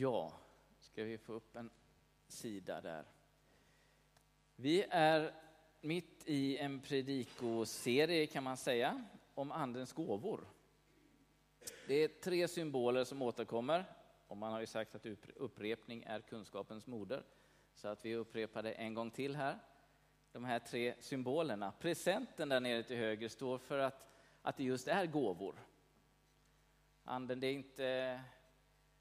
Ja, ska vi få upp en sida där. Vi är mitt i en predikoserie kan man säga om Andens gåvor. Det är tre symboler som återkommer och man har ju sagt att upprepning är kunskapens moder. Så att vi upprepar det en gång till här. De här tre symbolerna. Presenten där nere till höger står för att, att det just är gåvor. Anden, det är inte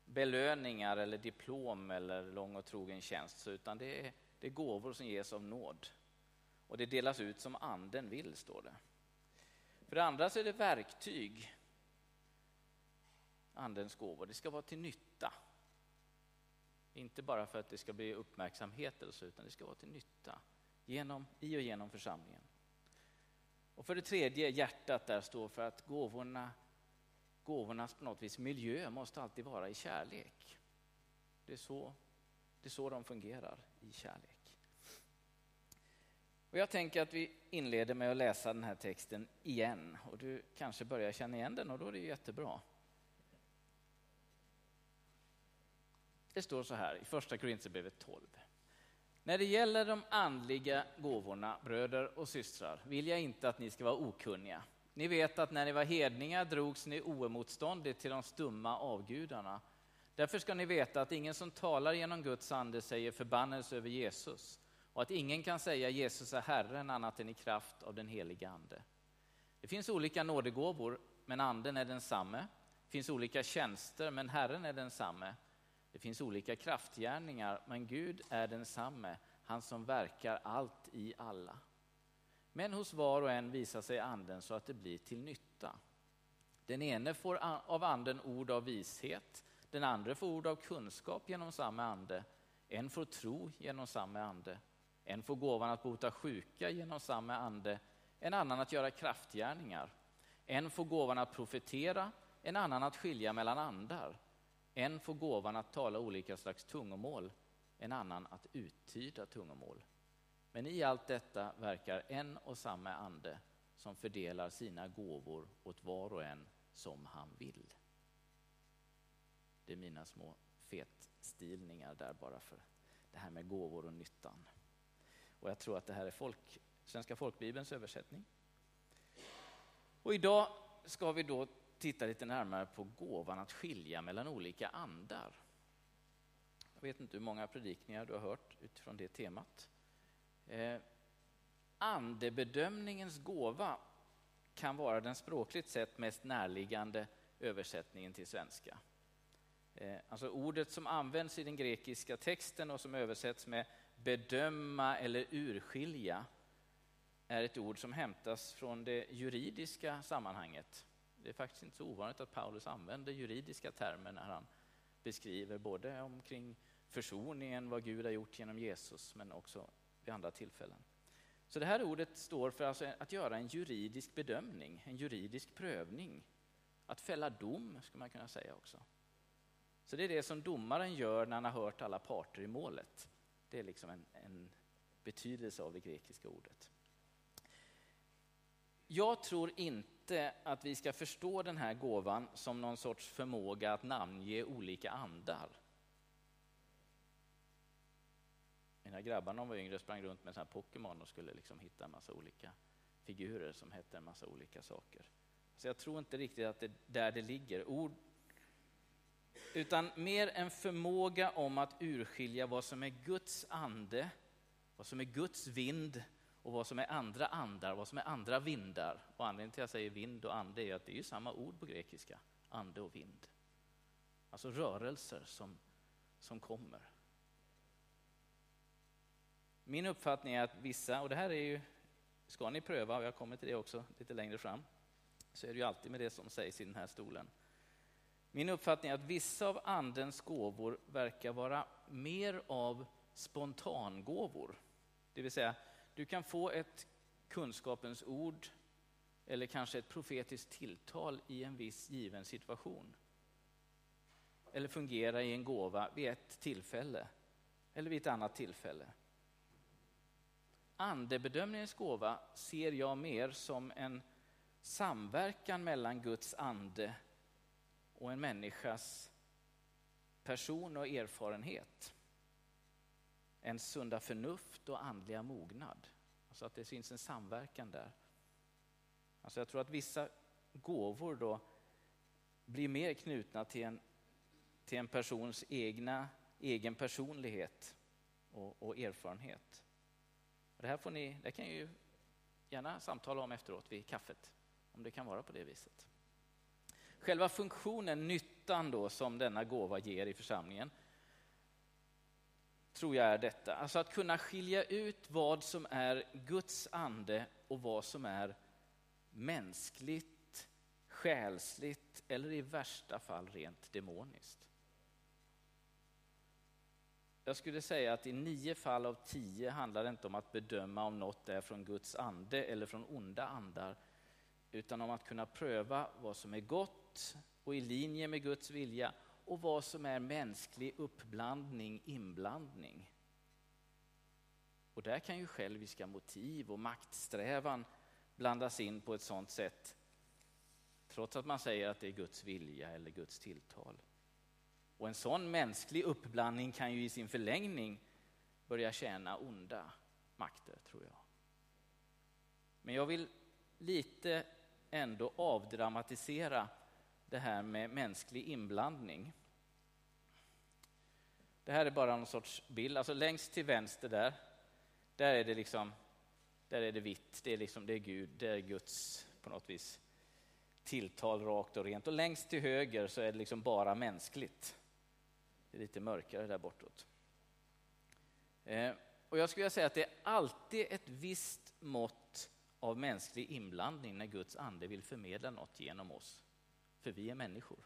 belöningar eller diplom eller lång och trogen tjänst, utan det är, det är gåvor som ges av nåd. Och det delas ut som anden vill, står det. För det andra så är det verktyg, andens gåvor. Det ska vara till nytta. Inte bara för att det ska bli uppmärksamhet eller så, utan det ska vara till nytta genom, i och genom församlingen. Och för det tredje, hjärtat där står för att gåvorna gåvornas på något vis miljö måste alltid vara i kärlek. Det är så, det är så de fungerar, i kärlek. Och jag tänker att vi inleder med att läsa den här texten igen. Och du kanske börjar känna igen den och då är det jättebra. Det står så här i Första Korinthierbrevet 12. När det gäller de andliga gåvorna, bröder och systrar, vill jag inte att ni ska vara okunniga. Ni vet att när ni var hedningar drogs ni oemotståndligt till de stumma avgudarna. Därför ska ni veta att ingen som talar genom Guds ande säger förbannelse över Jesus och att ingen kan säga Jesus är Herren annat än i kraft av den heliga Ande. Det finns olika nådegåvor, men Anden är densamme. Det finns olika tjänster, men Herren är densamme. Det finns olika kraftgärningar, men Gud är densamme, han som verkar allt i alla. Men hos var och en visar sig anden så att det blir till nytta. Den ene får av anden ord av vishet, den andra får ord av kunskap genom samma ande. En får tro genom samma ande. En får gåvan att bota sjuka genom samma ande, en annan att göra kraftgärningar. En får gåvan att profetera, en annan att skilja mellan andar. En får gåvan att tala olika slags tungomål, en annan att uttyda tungomål. Men i allt detta verkar en och samma ande som fördelar sina gåvor åt var och en som han vill. Det är mina små fetstilningar där bara för det här med gåvor och nyttan. Och jag tror att det här är folk, Svenska folkbibelns översättning. Och idag ska vi då titta lite närmare på gåvan att skilja mellan olika andar. Jag vet inte hur många predikningar du har hört utifrån det temat. Eh, andebedömningens gåva kan vara den språkligt sett mest närliggande översättningen till svenska. Eh, alltså ordet som används i den grekiska texten och som översätts med bedöma eller urskilja är ett ord som hämtas från det juridiska sammanhanget. Det är faktiskt inte så ovanligt att Paulus använder juridiska termer när han beskriver både omkring försoningen, vad Gud har gjort genom Jesus, men också vid andra tillfällen. Så det här ordet står för alltså att göra en juridisk bedömning, en juridisk prövning. Att fälla dom, skulle man kunna säga också. Så det är det som domaren gör när han har hört alla parter i målet. Det är liksom en, en betydelse av det grekiska ordet. Jag tror inte att vi ska förstå den här gåvan som någon sorts förmåga att namnge olika andar. Mina grabbar när de var yngre sprang runt med en Pokémon och skulle liksom hitta en massa olika figurer som hette en massa olika saker. Så jag tror inte riktigt att det är där det ligger. Ord, utan mer en förmåga om att urskilja vad som är Guds ande, vad som är Guds vind och vad som är andra andar, vad som är andra vindar. Och anledningen till att jag säger vind och ande är att det är ju samma ord på grekiska, ande och vind. Alltså rörelser som, som kommer. Min uppfattning är att vissa, och det här är ju, ska ni pröva, och jag kommer till det också lite längre fram, så är det ju alltid med det som sägs i den här stolen. Min uppfattning är att vissa av andens gåvor verkar vara mer av spontangåvor. Det vill säga, du kan få ett kunskapens ord eller kanske ett profetiskt tilltal i en viss given situation. Eller fungera i en gåva vid ett tillfälle eller vid ett annat tillfälle. Andebedömningens gåva ser jag mer som en samverkan mellan Guds ande och en människas person och erfarenhet. En sunda förnuft och andliga mognad. Alltså att det finns en samverkan där. Alltså jag tror att vissa gåvor då blir mer knutna till en, till en persons egna, egen personlighet och, och erfarenhet. Det här får ni, det kan ju gärna samtala om efteråt vid kaffet, om det kan vara på det viset. Själva funktionen, nyttan då som denna gåva ger i församlingen, tror jag är detta. Alltså att kunna skilja ut vad som är Guds ande och vad som är mänskligt, själsligt eller i värsta fall rent demoniskt. Jag skulle säga att i nio fall av tio handlar det inte om att bedöma om något är från Guds ande eller från onda andar, utan om att kunna pröva vad som är gott och i linje med Guds vilja och vad som är mänsklig uppblandning, inblandning. Och där kan ju själviska motiv och maktsträvan blandas in på ett sådant sätt, trots att man säger att det är Guds vilja eller Guds tilltal. Och en sån mänsklig uppblandning kan ju i sin förlängning börja tjäna onda makter, tror jag. Men jag vill lite ändå avdramatisera det här med mänsklig inblandning. Det här är bara någon sorts bild, alltså längst till vänster där, där är det liksom, där är det vitt, det är liksom, det är Gud, det är Guds på något vis tilltal rakt och rent. Och längst till höger så är det liksom bara mänskligt. Det är lite mörkare där bortåt. Eh, och jag skulle vilja säga att det är alltid ett visst mått av mänsklig inblandning när Guds ande vill förmedla något genom oss. För vi är människor.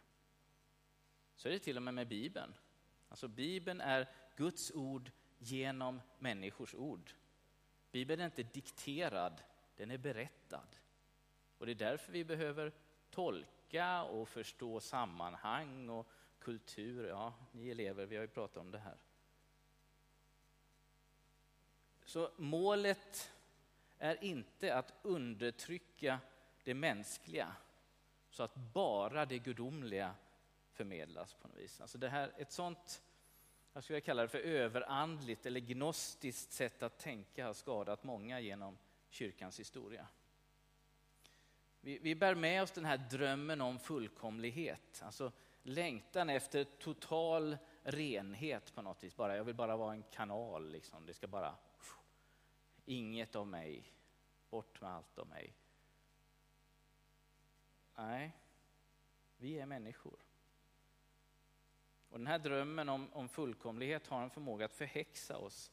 Så är det till och med med Bibeln. Alltså Bibeln är Guds ord genom människors ord. Bibeln är inte dikterad, den är berättad. Och det är därför vi behöver tolka och förstå sammanhang och kultur. Ja, ni elever, vi har ju pratat om det här. Så målet är inte att undertrycka det mänskliga så att bara det gudomliga förmedlas på något vis. Alltså det här, ett sånt, jag skulle kalla det för överandligt eller gnostiskt sätt att tänka har skadat många genom kyrkans historia. Vi, vi bär med oss den här drömmen om fullkomlighet, alltså längtan efter total renhet på något vis. Bara, jag vill bara vara en kanal, liksom. det ska bara... Inget av mig, bort med allt av mig. Nej, vi är människor. Och den här drömmen om, om fullkomlighet har en förmåga att förhäxa oss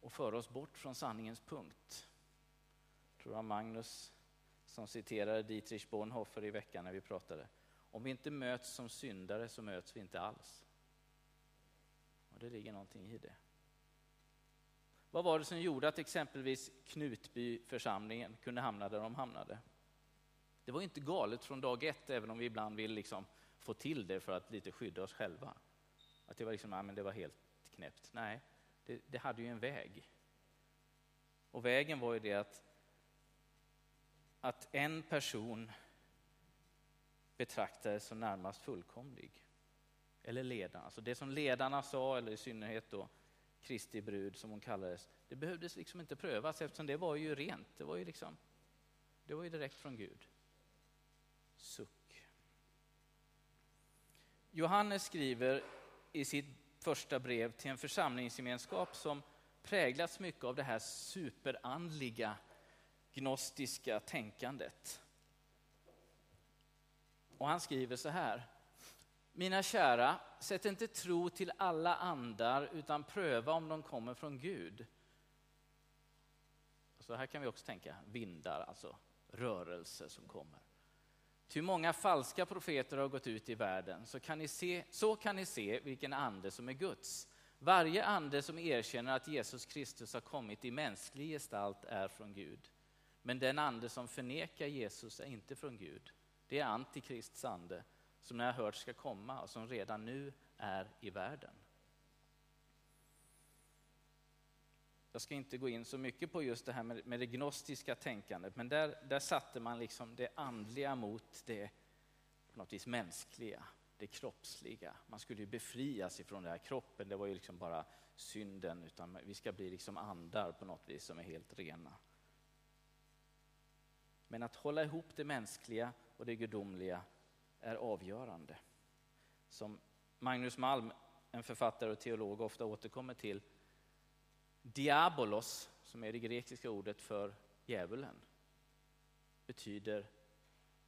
och föra oss bort från sanningens punkt. Jag tror det var Magnus som citerade Dietrich Bonhoeffer i veckan när vi pratade. Om vi inte möts som syndare så möts vi inte alls. Och det ligger någonting i det. Vad var det som gjorde att exempelvis Knutbyförsamlingen kunde hamna där de hamnade? Det var inte galet från dag ett, även om vi ibland vill liksom få till det för att lite skydda oss själva. Att det var, liksom, ja, men det var helt knäppt. Nej, det, det hade ju en väg. Och vägen var ju det att, att en person betraktades som närmast fullkomlig. Eller ledarna, alltså det som ledarna sa, eller i synnerhet då Kristi brud som hon kallades, det behövdes liksom inte prövas eftersom det var ju rent. Det var ju, liksom, det var ju direkt från Gud. Suck. Johannes skriver i sitt första brev till en församlingsgemenskap som präglats mycket av det här superandliga gnostiska tänkandet. Och han skriver så här. Mina kära, sätt inte tro till alla andar utan pröva om de kommer från Gud. Så här kan vi också tänka vindar, alltså rörelser som kommer. Ty många falska profeter har gått ut i världen, så kan, ni se, så kan ni se vilken ande som är Guds. Varje ande som erkänner att Jesus Kristus har kommit i mänsklig gestalt är från Gud. Men den ande som förnekar Jesus är inte från Gud. Det är Antikrists ande som ni har hört ska komma och som redan nu är i världen. Jag ska inte gå in så mycket på just det här med, med det gnostiska tänkandet, men där, där satte man liksom det andliga mot det på något vis mänskliga. det kroppsliga. Man skulle ju befrias ifrån den här kroppen, det var ju liksom bara synden, utan vi ska bli liksom andar på något vis som är helt rena. Men att hålla ihop det mänskliga och det gudomliga är avgörande. Som Magnus Malm, en författare och teolog, ofta återkommer till. Diabolos, som är det grekiska ordet för djävulen, betyder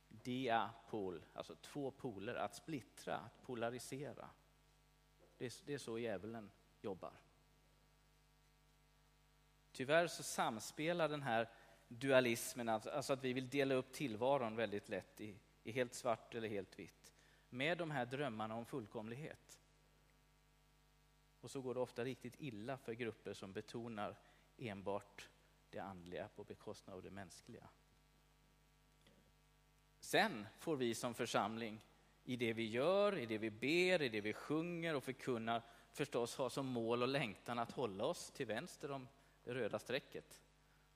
diapol, alltså två poler, att splittra, att polarisera. Det är, det är så djävulen jobbar. Tyvärr så samspelar den här dualismen, alltså, alltså, att vi vill dela upp tillvaron väldigt lätt i, i helt svart eller helt vitt, med de här drömmarna om fullkomlighet. Och så går det ofta riktigt illa för grupper som betonar enbart det andliga på bekostnad av det mänskliga. Sen får vi som församling i det vi gör, i det vi ber, i det vi sjunger och förkunnar förstås ha som mål och längtan att hålla oss till vänster om det röda strecket.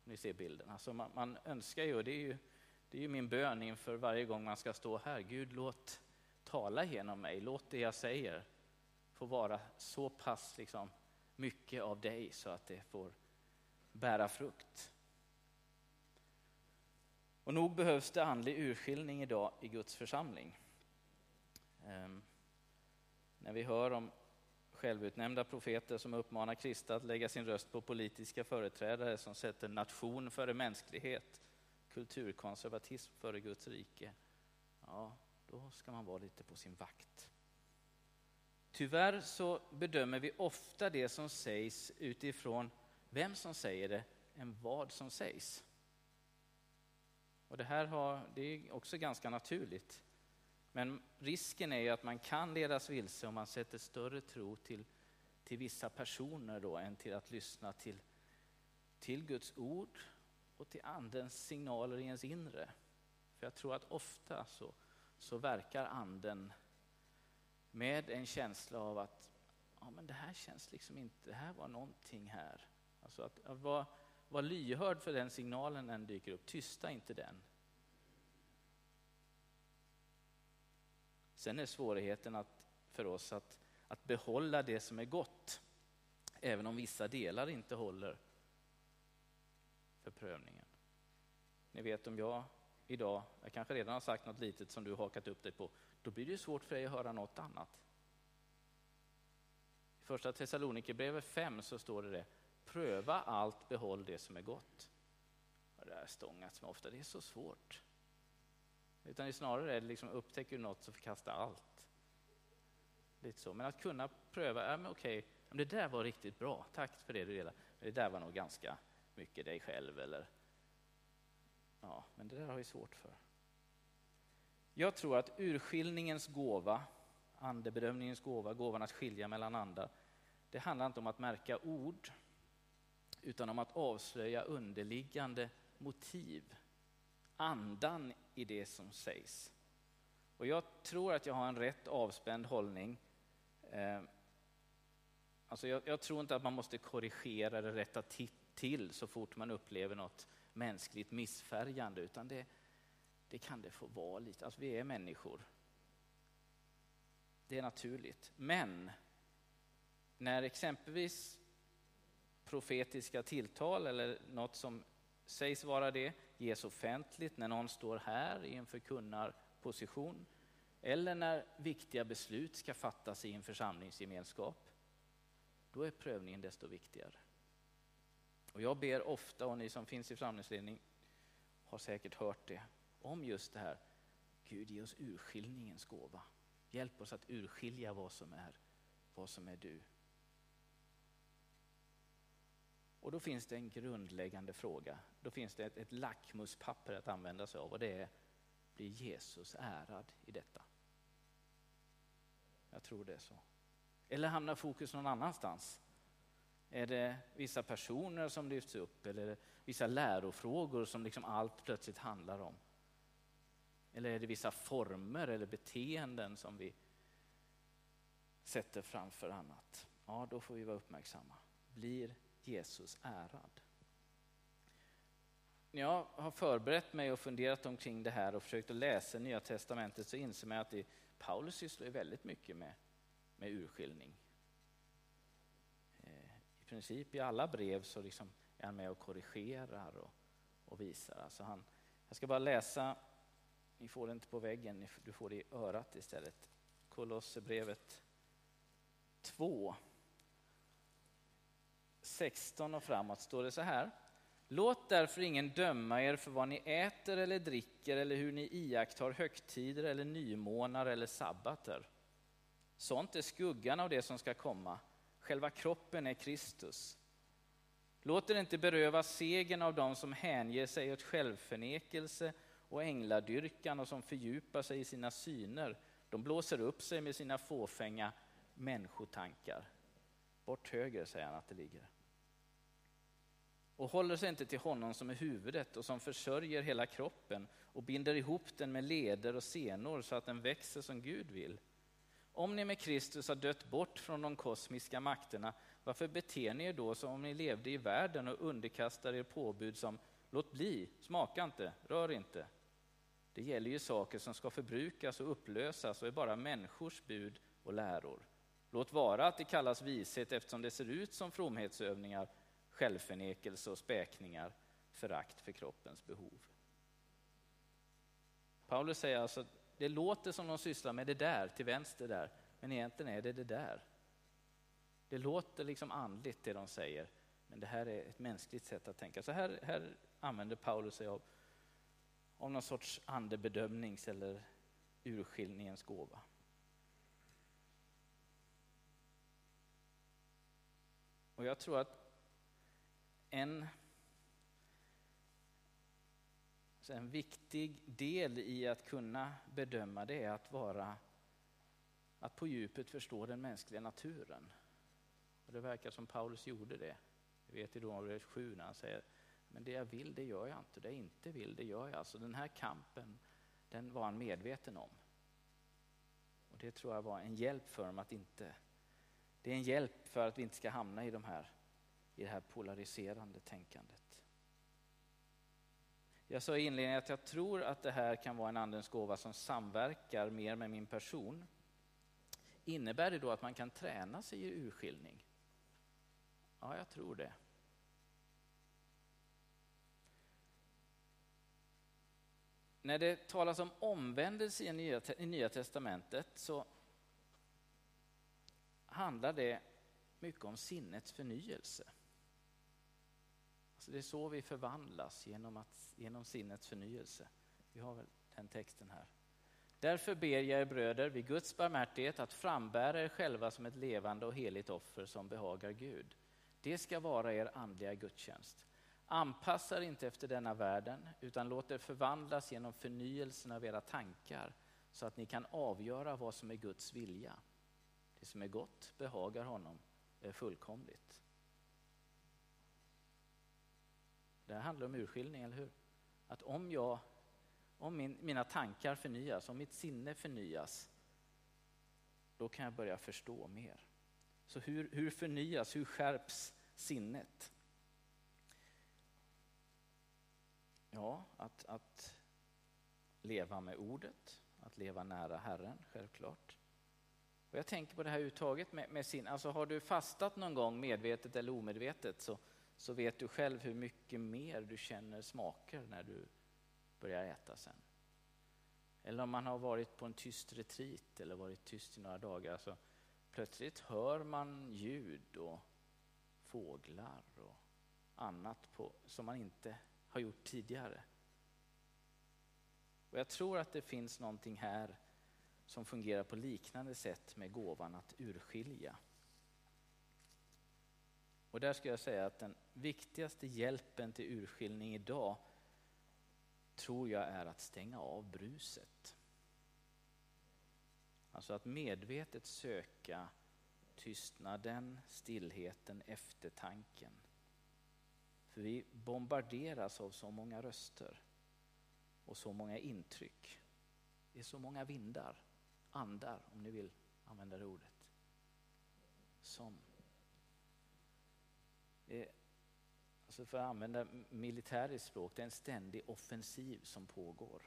Ni ser bilden. Alltså man, man önskar ju, och det är ju, det är ju min bön inför varje gång man ska stå här, Gud låt tala genom mig, låt det jag säger få vara så pass liksom, mycket av dig så att det får bära frukt. Och nog behövs det andlig urskiljning idag i Guds församling. Um, när vi hör om självutnämnda profeter som uppmanar kristna att lägga sin röst på politiska företrädare som sätter nation före mänsklighet, kulturkonservatism före Guds rike. Ja, då ska man vara lite på sin vakt. Tyvärr så bedömer vi ofta det som sägs utifrån vem som säger det än vad som sägs. Och det här har, det är också ganska naturligt. Men risken är ju att man kan ledas vilse om man sätter större tro till, till vissa personer då än till att lyssna till, till Guds ord och till Andens signaler i ens inre. För jag tror att ofta så, så verkar Anden med en känsla av att ja, men det här känns liksom inte, det här var någonting här. Alltså att, att vara, vara lyhörd för den signalen när den dyker upp, tysta inte den. Sen är svårigheten att, för oss att, att behålla det som är gott, även om vissa delar inte håller för prövningen. Ni vet om jag idag, jag kanske redan har sagt något litet som du har hakat upp dig på, då blir det svårt för dig att höra något annat. I första Thessalonikerbrevet 5 så står det, det pröva allt, behåll det som är gott. Det har stångats med ofta, det är så svårt. Utan det snarare är det liksom, upptäcker du något så förkasta allt. Lite så. Men att kunna pröva, ja, men okej, det där var riktigt bra, tack för det du delade. Men det där var nog ganska mycket dig själv eller ja, men det där har vi svårt för. Jag tror att urskiljningens gåva, andebedömningens gåva, gåvan att skilja mellan andar, det handlar inte om att märka ord, utan om att avslöja underliggande motiv andan i det som sägs. Och jag tror att jag har en rätt avspänd hållning. Eh, alltså jag, jag, tror inte att man måste korrigera eller rätta till så fort man upplever något mänskligt missfärgande, utan det, det kan det få vara lite. Alltså vi är människor. Det är naturligt. Men när exempelvis profetiska tilltal eller något som sägs vara det ges offentligt när någon står här i en förkunnarposition eller när viktiga beslut ska fattas i en församlingsgemenskap, då är prövningen desto viktigare. Och jag ber ofta, och ni som finns i församlingsledning har säkert hört det, om just det här. Gud, ge oss urskiljningens gåva. Hjälp oss att urskilja vad som är, vad som är du. Och då finns det en grundläggande fråga. Då finns det ett, ett lackmuspapper att använda sig av och det är, blir Jesus ärad i detta? Jag tror det är så. Eller hamnar fokus någon annanstans? Är det vissa personer som lyfts upp eller vissa lärofrågor som liksom allt plötsligt handlar om? Eller är det vissa former eller beteenden som vi sätter framför annat? Ja, då får vi vara uppmärksamma. Blir Jesus ärad. när jag har förberett mig och funderat omkring det här och försökt att läsa Nya Testamentet så inser man att det, Paulus sysslar väldigt mycket med, med urskiljning. Eh, I princip i alla brev så liksom är han med och korrigerar och, och visar. Alltså han, jag ska bara läsa, ni får det inte på väggen, du får det i örat istället. Kolosserbrevet 2, 16 och framåt står det så här. Låt därför ingen döma er för vad ni äter eller dricker eller hur ni iakttar högtider eller nymånar eller sabbater. Sånt är skuggan av det som ska komma. Själva kroppen är Kristus. Låt er inte beröva segern av dem som hänger sig åt självförnekelse och ängladyrkan och som fördjupar sig i sina syner. De blåser upp sig med sina fåfänga människotankar. Bort höger, säger han att det ligger och håller sig inte till honom som är huvudet och som försörjer hela kroppen och binder ihop den med leder och senor så att den växer som Gud vill. Om ni med Kristus har dött bort från de kosmiska makterna, varför beter ni er då som om ni levde i världen och underkastar er påbud som låt bli, smaka inte, rör inte? Det gäller ju saker som ska förbrukas och upplösas och är bara människors bud och läror. Låt vara att det kallas vishet eftersom det ser ut som fromhetsövningar självförnekelse och späkningar, förakt för kroppens behov. Paulus säger alltså att det låter som de sysslar med det där, till vänster där, men egentligen är det det där. Det låter liksom andligt det de säger, men det här är ett mänskligt sätt att tänka. Så här, här använder Paulus sig av, av någon sorts andebedömnings eller urskiljningens gåva. Och jag tror att en, en viktig del i att kunna bedöma det är att vara att på djupet förstå den mänskliga naturen. Och det verkar som Paulus gjorde det. Vi vet i Romarbrevet 7 när han säger men det jag vill det gör jag inte, det jag inte vill det gör jag. Alltså den här kampen den var han medveten om. Och Det tror jag var en hjälp för dem att inte... Det är en hjälp för att vi inte ska hamna i de här i det här polariserande tänkandet. Jag sa i inledningen att jag tror att det här kan vara en andens gåva som samverkar mer med min person. Innebär det då att man kan träna sig i urskiljning? Ja, jag tror det. När det talas om omvändelse i Nya, i Nya Testamentet så handlar det mycket om sinnets förnyelse. Så det är så vi förvandlas, genom, att, genom sinnets förnyelse. Vi har väl den texten här. Därför ber jag er bröder vid Guds barmhärtighet att frambära er själva som ett levande och heligt offer som behagar Gud. Det ska vara er andliga gudstjänst. Anpassa er inte efter denna världen utan låt er förvandlas genom förnyelsen av era tankar så att ni kan avgöra vad som är Guds vilja. Det som är gott behagar honom, är fullkomligt. Det här handlar om urskiljning, eller hur? Att om, jag, om min, mina tankar förnyas, om mitt sinne förnyas, då kan jag börja förstå mer. Så hur, hur förnyas, hur skärps sinnet? Ja, att, att leva med ordet, att leva nära Herren, självklart. Och jag tänker på det här uttaget med, med sin, alltså har du fastat någon gång medvetet eller omedvetet så så vet du själv hur mycket mer du känner smaker när du börjar äta sen. Eller om man har varit på en tyst retreat eller varit tyst i några dagar så plötsligt hör man ljud och fåglar och annat på, som man inte har gjort tidigare. Och Jag tror att det finns någonting här som fungerar på liknande sätt med gåvan att urskilja. Och där ska jag säga att den viktigaste hjälpen till urskiljning idag tror jag är att stänga av bruset. Alltså att medvetet söka tystnaden, stillheten, eftertanken. För vi bombarderas av så många röster och så många intryck. Det är så många vindar, andar om ni vill använda det ordet, som Eh, alltså för att använda militäriskt språk, det är en ständig offensiv som pågår.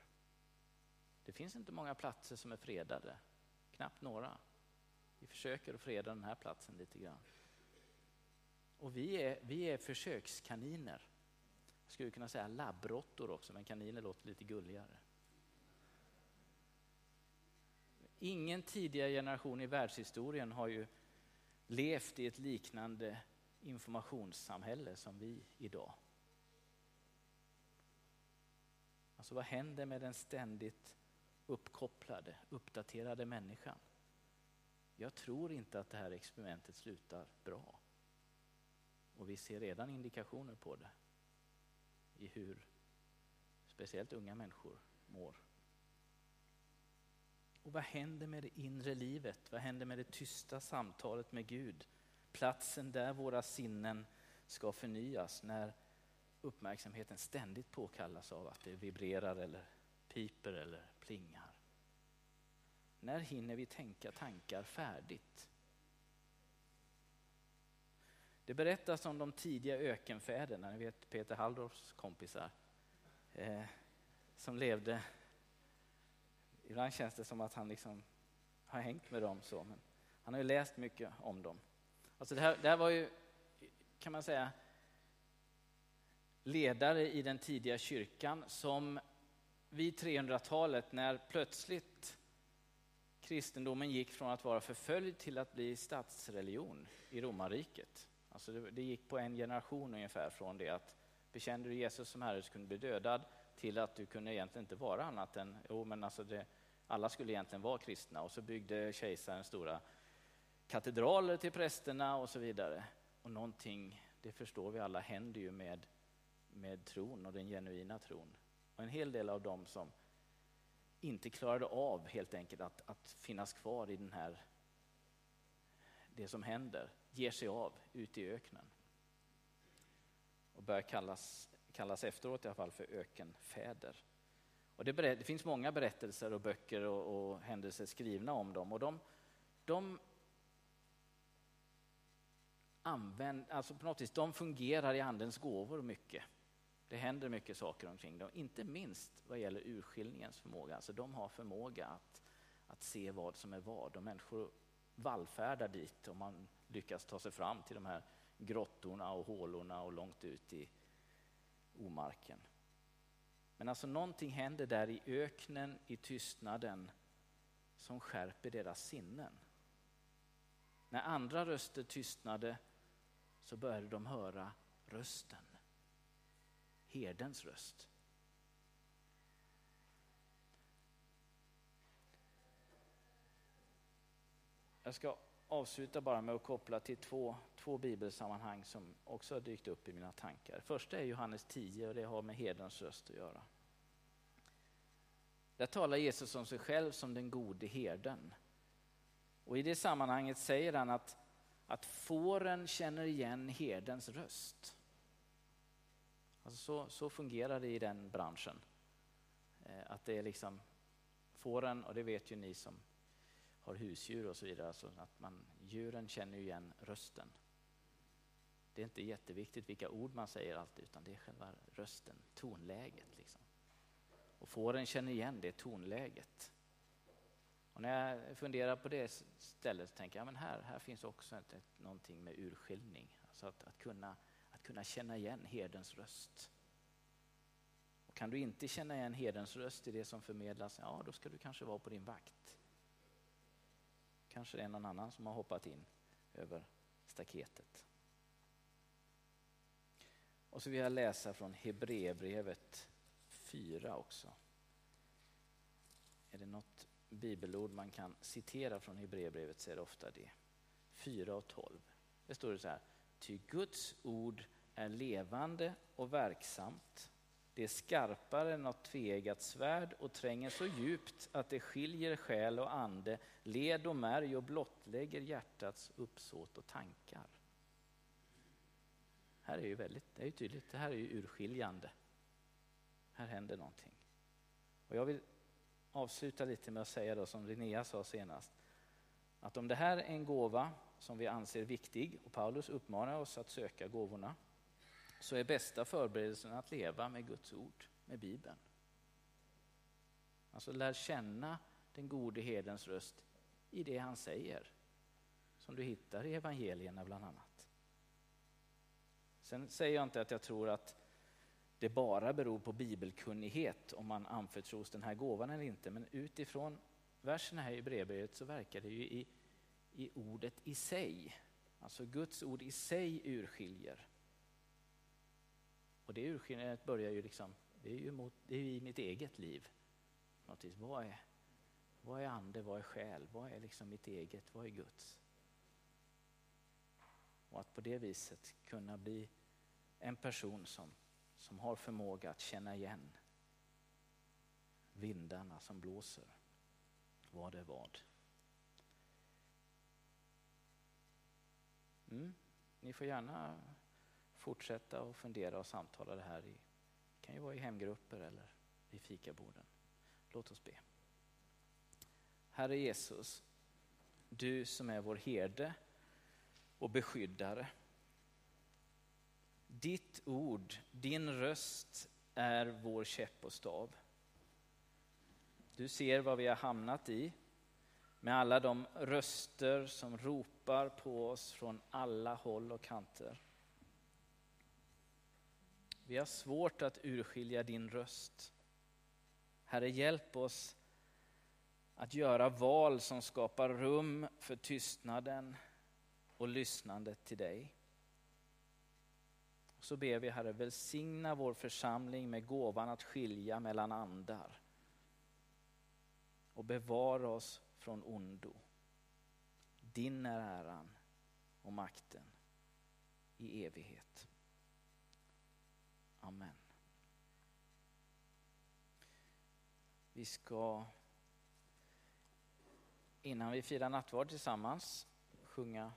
Det finns inte många platser som är fredade, knappt några. Vi försöker att freda den här platsen lite grann. Och vi är, vi är försökskaniner. Jag skulle kunna säga labbråttor också, men kaniner låter lite gulligare. Ingen tidigare generation i världshistorien har ju levt i ett liknande informationssamhälle som vi idag. Alltså vad händer med den ständigt uppkopplade, uppdaterade människan? Jag tror inte att det här experimentet slutar bra. Och vi ser redan indikationer på det i hur speciellt unga människor mår. Och vad händer med det inre livet? Vad händer med det tysta samtalet med Gud? Platsen där våra sinnen ska förnyas när uppmärksamheten ständigt påkallas av att det vibrerar eller piper eller plingar. När hinner vi tänka tankar färdigt? Det berättas om de tidiga ökenfäderna, ni vet Peter Halldorfs kompisar, eh, som levde Ibland känns det som att han liksom har hängt med dem så, men han har ju läst mycket om dem. Alltså det, här, det här var ju, kan man säga, ledare i den tidiga kyrkan som vid 300-talet när plötsligt kristendomen gick från att vara förföljd till att bli statsreligion i romarriket. Alltså det, det, gick på en generation ungefär från det att bekände du Jesus som Herre så kunde du bli dödad till att du kunde egentligen inte vara annat än, jo men alltså det, alla skulle egentligen vara kristna och så byggde kejsaren stora katedraler till prästerna och så vidare. Och någonting, det förstår vi alla, händer ju med, med tron och den genuina tron. Och en hel del av dem som inte klarade av helt enkelt att, att finnas kvar i den här, det som händer, ger sig av ut i öknen. Och börjar kallas, kallas efteråt i alla fall för ökenfäder. Och det, det, finns många berättelser och böcker och, och händelser skrivna om dem. Och de, de använd, alltså på något vis, de fungerar i Andens gåvor mycket. Det händer mycket saker omkring dem, inte minst vad gäller urskiljningens förmåga. Alltså de har förmåga att, att se vad som är vad och människor vallfärdar dit om man lyckas ta sig fram till de här grottorna och hålorna och långt ut i omarken. Men alltså någonting händer där i öknen, i tystnaden, som skärper deras sinnen. När andra röster tystnade så började de höra rösten. Herdens röst. Jag ska avsluta bara med att koppla till två, två bibelsammanhang som också har dykt upp i mina tankar. Första är Johannes 10 och det har med herdens röst att göra. Där talar Jesus om sig själv som den gode herden. Och i det sammanhanget säger han att, att fåren känner igen herdens röst. Alltså så, så fungerar det i den branschen. Eh, att det är liksom fåren, och det vet ju ni som har husdjur och så vidare, alltså att man, djuren känner igen rösten. Det är inte jätteviktigt vilka ord man säger alltid, utan det är själva rösten, tonläget. Liksom. Och fåren känner igen det tonläget. Och när jag funderar på det stället så tänker jag att här, här finns också ett, ett, någonting med urskiljning. Alltså att, att, kunna, att kunna känna igen herdens röst. Och kan du inte känna igen herdens röst i det som förmedlas, ja då ska du kanske vara på din vakt. Kanske det är någon annan som har hoppat in över staketet. Och så vill jag läsa från Hebreerbrevet 4 också. Är det något bibelord man kan citera från Hebreerbrevet så är det ofta det. 4 och 12. Det står det så här. Ty Guds ord är levande och verksamt. Det är skarpare än något tveeggat svärd och tränger så djupt att det skiljer själ och ande, led och märg och blottlägger hjärtats uppsåt och tankar. Här är ju väldigt, det är ju tydligt, det här är ju urskiljande. Här händer någonting. Och jag vill avsluta lite med att säga då som Linnea sa senast, att om det här är en gåva som vi anser viktig och Paulus uppmanar oss att söka gåvorna, så är bästa förberedelsen att leva med Guds ord, med Bibeln. Alltså lär känna den gode hedens röst i det han säger, som du hittar i evangelierna bland annat. Sen säger jag inte att jag tror att det bara beror på bibelkunnighet om man anförtros den här gåvan eller inte, men utifrån versen här i Hebreerbrevet så verkar det ju i, i ordet i sig. Alltså Guds ord i sig urskiljer. Och det urskiljandet börjar ju liksom, det är ju, mot, det är i mitt eget liv. Vad är, vad är ande, vad är själ, vad är liksom mitt eget, vad är Guds? Och att på det viset kunna bli en person som, som har förmåga att känna igen vindarna som blåser. Vad är vad? Mm. Ni får gärna fortsätta och fundera och samtala det här. I, det kan ju vara i hemgrupper eller vid fikaborden. Låt oss be. Herre Jesus, du som är vår herde och beskyddare. Ditt ord, din röst är vår käpp och stav. Du ser vad vi har hamnat i med alla de röster som ropar på oss från alla håll och kanter. Vi har svårt att urskilja din röst. Herre, hjälp oss att göra val som skapar rum för tystnaden och lyssnandet till dig. Så ber vi Herre, välsigna vår församling med gåvan att skilja mellan andar och bevara oss från ondo. Din är äran och makten i evighet. Amen. Vi ska innan vi firar nattvard tillsammans sjunga